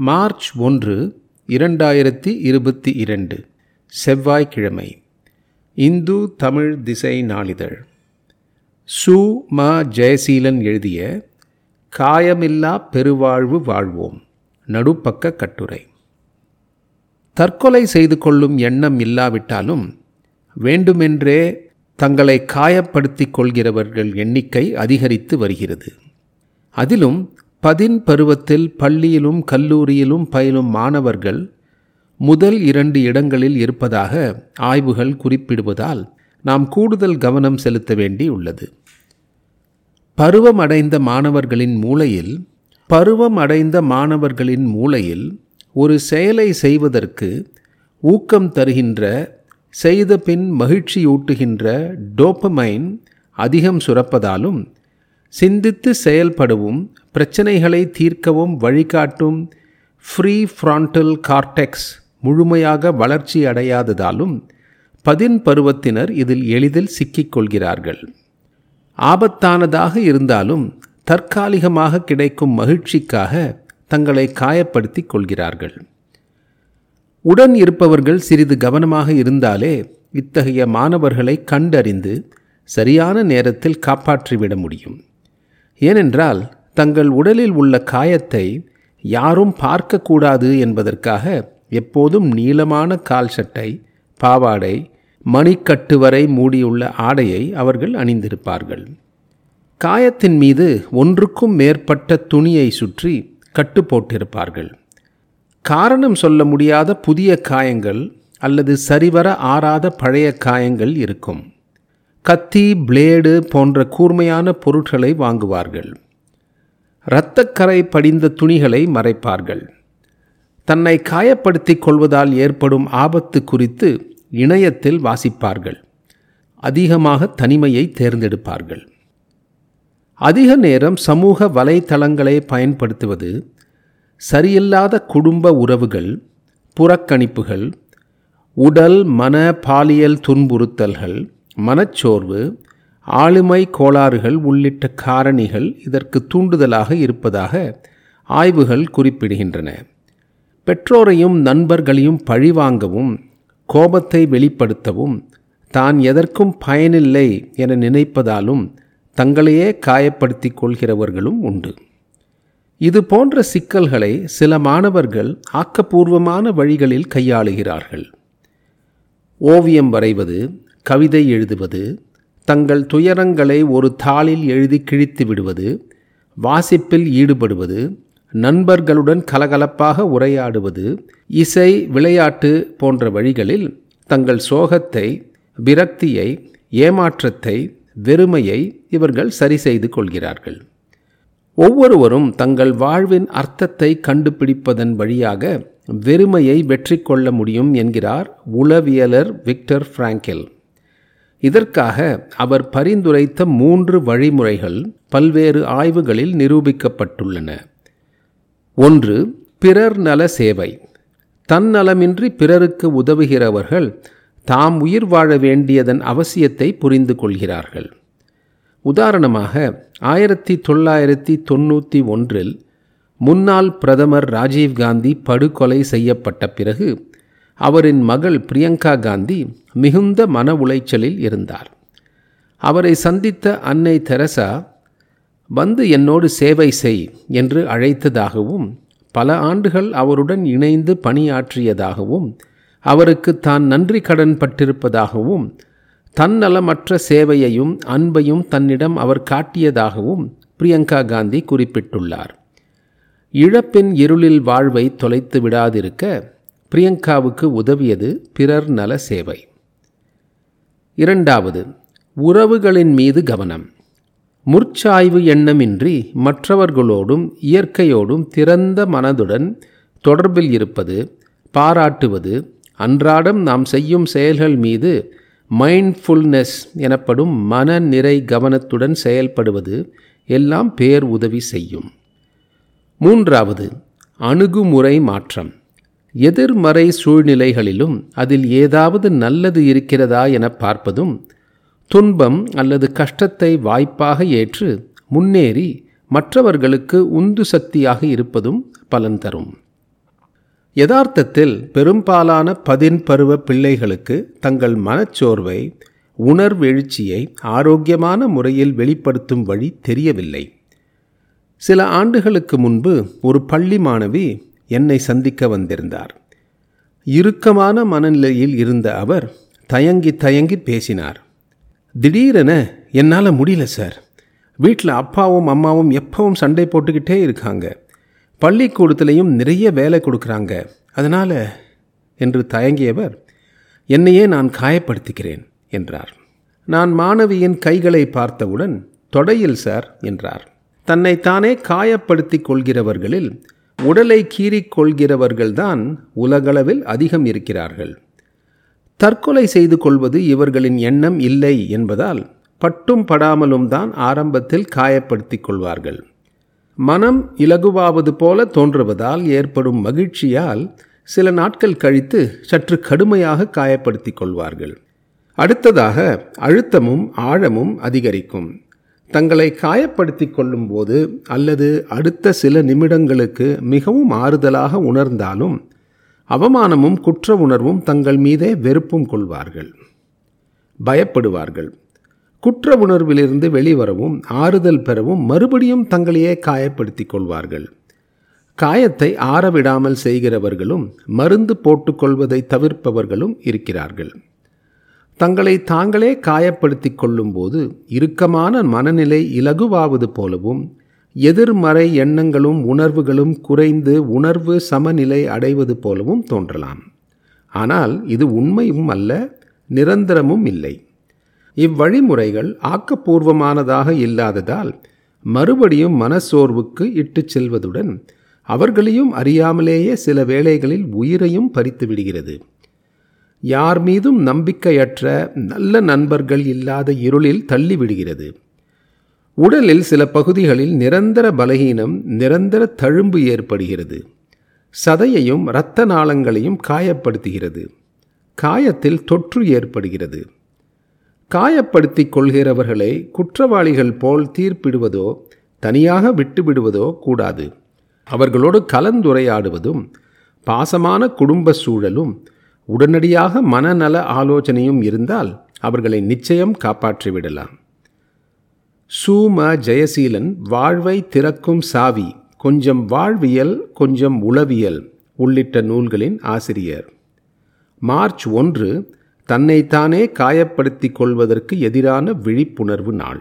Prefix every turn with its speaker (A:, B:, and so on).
A: March ஒன்று இரண்டாயிரத்தி இருபத்தி இரண்டு செவ்வாய்க்கிழமை. இந்து தமிழ் திசை நாளிதழ். சு. ம. ஜெயசீலன் எழுதிய காயமில்லா பெருவாழ்வு வாழ்வோம் நடுப்பக்க கட்டுரை. தற்கொலை செய்து கொள்ளும் எண்ணம் இல்லாவிட்டாலும் வேண்டுமென்றே தங்களை காயப்படுத்திக் கொள்கிறவர்கள் எண்ணிக்கை அதிகரித்து வருகிறது. அதிலும் பதின் பருவத்தில் பள்ளியிலும் கல்லூரியிலும் பயிலும் மாணவர்கள் முதல் இரண்டு இடங்களில் இருப்பதாக ஆய்வுகள் குறிப்பிடுவதால் நாம் கூடுதல் கவனம் செலுத்த வேண்டி உள்ளது. பருவம் அடைந்த மாணவர்களின் மூளையில் பருவம் அடைந்த மாணவர்களின் மூளையில் ஒரு செயலை செய்வதற்கு ஊக்கம் தருகின்ற செய்த பின் மகிழ்ச்சியூட்டுகின்ற டோப்பமைன் அதிகம் சுரப்பதாலும் சிந்தித்து செயல்படவும் பிரச்சனைகளை தீர்க்கவும் வழிகாட்டும் ஃப்ரீ ஃப்ரான்டல் கார்டெக்ஸ் முழுமையாக வளர்ச்சி அடையாததாலும் பதின் பருவத்தினர் இதில் எளிதில் சிக்கிக்கொள்கிறார்கள் ஆபத்தானதாக இருந்தாலும் தற்காலிகமாக கிடைக்கும் மகிழ்ச்சிக்காக தங்களை காயப்படுத்திக் கொள்கிறார்கள். உடன் இருப்பவர்கள் சிறிது கவனமாக இருந்தாலே இத்தகைய மாணவர்களை கண்டறிந்து சரியான நேரத்தில் காப்பாற்றிவிட முடியும். ஏனென்றால் தங்கள் உடலில் உள்ள காயத்தை யாரும் பார்க்கக்கூடாது என்பதற்காக எப்போதும் நீளமான கால் சட்டை பாவாடை மணிக்கட்டு வரை மூடியுள்ள ஆடையை அவர்கள் அணிந்திருப்பார்கள். காயத்தின் மீது ஒன்றுக்கும் மேற்பட்ட துணியை சுற்றி கட்டு போட்டிருப்பார்கள். காரணம் சொல்ல முடியாத புதிய காயங்கள் அல்லது சரிவர ஆறாத பழைய காயங்கள் இருக்கும். கத்தி பிளேடு போன்ற கூர்மையான பொருட்களை வாங்குவார்கள். இரத்தக்கரை படிந்த துணிகளை மறைப்பார்கள். தன்னை காயப்படுத்திக் கொள்வதால் ஏற்படும் ஆபத்து குறித்து இணையத்தில் வாசிப்பார்கள். அதிகமாக தனிமையை தேர்ந்தெடுப்பார்கள். அதிக நேரம் சமூக வலைத்தளங்களை பயன்படுத்துவது சரியில்லாத குடும்ப உறவுகள் புறக்கணிப்புகள் உடல் மன பாலியல் துன்புறுத்தல்கள் மனச்சோர்வு ஆளுமை கோளாறுகள் உள்ளிட்ட காரணிகள் இதற்கு தூண்டுதலாக இருப்பதாக ஆய்வுகள் குறிப்பிடுகின்றன. பெற்றோரையும் நண்பர்களையும் பழிவாங்கவும் கோபத்தை வெளிப்படுத்தவும் தான் எதற்கும் பயனில்லை என நினைப்பதாலும் தங்களையே காயப்படுத்திக் கொள்கிறவர்களும் உண்டு. இது போன்ற சிக்கல்களை சில மாணவர்கள் ஆக்கப்பூர்வமான வழிகளில் கையாளுகிறார்கள். ஓவியம் வரைவது கவிதை எழுதுவது தங்கள் துயரங்களை ஒரு தாளில் எழுதி கிழித்து விடுவது வாசிப்பில் ஈடுபடுவது நண்பர்களுடன் கலகலப்பாக உரையாடுவது இசை விளையாட்டு போன்ற வழிகளில் தங்கள் சோகத்தை விரக்தியை ஏமாற்றத்தை வெறுமையை இவர்கள் சரி செய்து கொள்கிறார்கள். ஒவ்வொருவரும் தங்கள் வாழ்வின் அர்த்தத்தை கண்டுபிடிப்பதன் வழியாக வெறுமையை வெற்றி கொள்ள முடியும் என்கிறார் உளவியலர் விக்டர் ஃப்ராங்கில். இதற்காக அவர் பரிந்துரைத்த மூன்று வழிமுறைகள் பல்வேறு ஆய்வுகளில் நிரூபிக்கப்பட்டுள்ளன. ஒன்று பிறர் நல சேவை. தன்னலமின்றி பிறருக்கு உதவுகிறவர்கள் தாம் உயிர் வாழ வேண்டியதன் அவசியத்தை புரிந்து கொள்கிறார்கள். உதாரணமாக ஆயிரத்தி தொள்ளாயிரத்தி தொண்ணூற்றி ஒன்றில் முன்னாள் பிரதமர் ராஜீவ்காந்தி படுகொலை செய்யப்பட்ட பிறகு அவரின் மகள் பிரியங்கா காந்தி மிகுந்த மன உளைச்சலில் இருந்தார். அவரை சந்தித்த அன்னை தெரசா வந்து என்னோடு சேவை செய் என்று அழைத்ததாகவும் பல ஆண்டுகள் அவருடன் இணைந்து பணியாற்றியதாகவும் அவருக்கு தான் நன்றி கடன் பட்டிருப்பதாகவும் தன்னலமற்ற சேவையையும் அன்பையும் தன்னிடம் அவர் காட்டியதாகவும் பிரியங்கா காந்தி குறிப்பிட்டுள்ளார். இழப்பின் இருளில் வாழ்வை தொலைத்து விடாதிருக்க பிரியங்காவுக்கு உதவியது பிறர் நல சேவை. இரண்டாவது உறவுகளின் மீது கவனம். முற்சாய்வு எண்ணமின்றி மற்றவர்களோடும் இயற்கையோடும் திறந்த மனதுடன் தொடர்பில் இருப்பது பாராட்டுவது அன்றாடம் நாம் செய்யும் செயல்கள் மீது மைண்ட்ஃபுல்னஸ் எனப்படும் மன நிறை கவனத்துடன் செயல்படுவது எல்லாம் பேர் உதவி செய்யும். மூன்றாவது அணுகுமுறை மாற்றம். எதிர்மறை சூழ்நிலைகளிலும் அதில் ஏதாவது நல்லது இருக்கிறதா என பார்ப்பதும் துன்பம் அல்லது கஷ்டத்தை வாய்ப்பாக ஏற்று முன்னேறி மற்றவர்களுக்கு உந்து சக்தியாக இருப்பதும் பலன் தரும். யதார்த்தத்தில் பெரும்பாலான பதின் பருவ பிள்ளைகளுக்கு தங்கள் மனச்சோர்வை உணர்வெழுச்சியை ஆரோக்கியமான முறையில் வெளிப்படுத்தும் வழி தெரியவில்லை. சில ஆண்டுகளுக்கு முன்பு ஒரு பள்ளி மாணவி என்னை சந்திக்க வந்திருந்தார். இறுக்கமான மனநிலையில் இருந்த அவர் தயங்கி தயங்கி பேசினார். திடீரென என்னால் முடியல சார். வீட்டில் அப்பாவும் அம்மாவும் எப்பவும் சண்டை போட்டுக்கிட்டே இருக்காங்க. பள்ளிக்கூடத்துலேயும் நிறைய வேலை கொடுக்குறாங்க. அதனால் என்று தயங்கியவர் என்னையே நான் காயப்படுத்திக்கிறேன் என்றார். நான் மாணவியின் கைகளை பார்த்தவுடன் தொடையில் சார் என்றார். தன்னை தானே காயப்படுத்திக் கொள்கிறவர்களில் உடலை கீறிக் கொள்கிறவர்கள்தான் உலகளவில் அதிகம் இருக்கிறார்கள். தற்கொலை செய்து கொள்வது இவர்களின் எண்ணம் இல்லை என்பதால் பட்டும் படாமலும் தான் ஆரம்பத்தில் காயப்படுத்திக் கொள்வார்கள். மனம் இலகுவாவது போல தோன்றுவதால் ஏற்படும் மகிழ்ச்சியால் சில நாட்கள் கழித்து சற்று கடுமையாக காயப்படுத்திக் கொள்வார்கள். அடுத்ததாக அழுத்தமும் ஆழமும் அதிகரிக்கும். தங்களை காயப்படுத்திக் கொள்ளும்போது அல்லது அடுத்த சில நிமிடங்களுக்கு மிகவும் ஆறுதலாக உணர்ந்தாலும் அவமானமும் குற்ற உணர்வும் தங்கள் மீதே வெறுப்பும் கொள்வார்கள். பயப்படுவார்கள். குற்ற உணர்விலிருந்து வெளிவரவும் ஆறுதல் பெறவும் மறுபடியும் தங்களையே காயப்படுத்திக் கொள்வார்கள். காயத்தை ஆறவிடாமல் செய்கிறவர்களும் மருந்து போட்டுக்கொள்வதை தவிர்ப்பவர்களும் இருக்கிறார்கள். தங்களை தாங்களே காயப்படுத்திக் கொள்ளும்போது இறுக்கமான மனநிலை இலகுவாவது போலவும் எதிர்மறை எண்ணங்களும் உணர்வுகளும் குறைந்து உணர்வு சமநிலை அடைவது போலவும் தோன்றலாம். ஆனால் இது உண்மையும் அல்ல நிரந்தரமும் இல்லை. இவ்வழிமுறைகள் ஆக்கப்பூர்வமானதாக இல்லாததால் மறுபடியும் மனசோர்வுக்கு இட்டுச் செல்வதுடன் அவர்களையும் அறியாமலேயே சில வேளைகளில் உயிரையும் பறித்து விடுகிறது யார் மீதும் நம்பிக்கையற்ற நல்ல நண்பர்கள் இல்லாத இருளில் தள்ளிவிடுகிறது. உடலில் சில பகுதிகளில் நிரந்தர பலகீனம் நிரந்தர தழும்பு ஏற்படுகிறது. சதையையும் இரத்த நாளங்களையும் காயப்படுத்துகிறது. காயத்தில் தொற்று ஏற்படுகிறது. காயப்படுத்திக் கொள்கிறவர்களை குற்றவாளிகள் போல் தீர்ப்பிடுவதோ தனியாக விட்டுவிடுவதோ கூடாது. அவர்களோடு கலந்துரையாடுவதும் பாசமான குடும்ப சூழலும் உடனடியாக மனநல ஆலோசனையும் இருந்தால் அவர்களை நிச்சயம் காப்பாற்றிவிடலாம். சூம ஜெயசீலன் வாழ்வை திறக்கும் சாவி கொஞ்சம் வாழ்வியல் கொஞ்சம் உளவியல் உள்ளிட்ட நூல்களின் ஆசிரியர். மார்ச் ஒன்று தன்னைத்தானே காயப்படுத்திக் கொள்வதற்கு எதிரான விழிப்புணர்வு நாள்.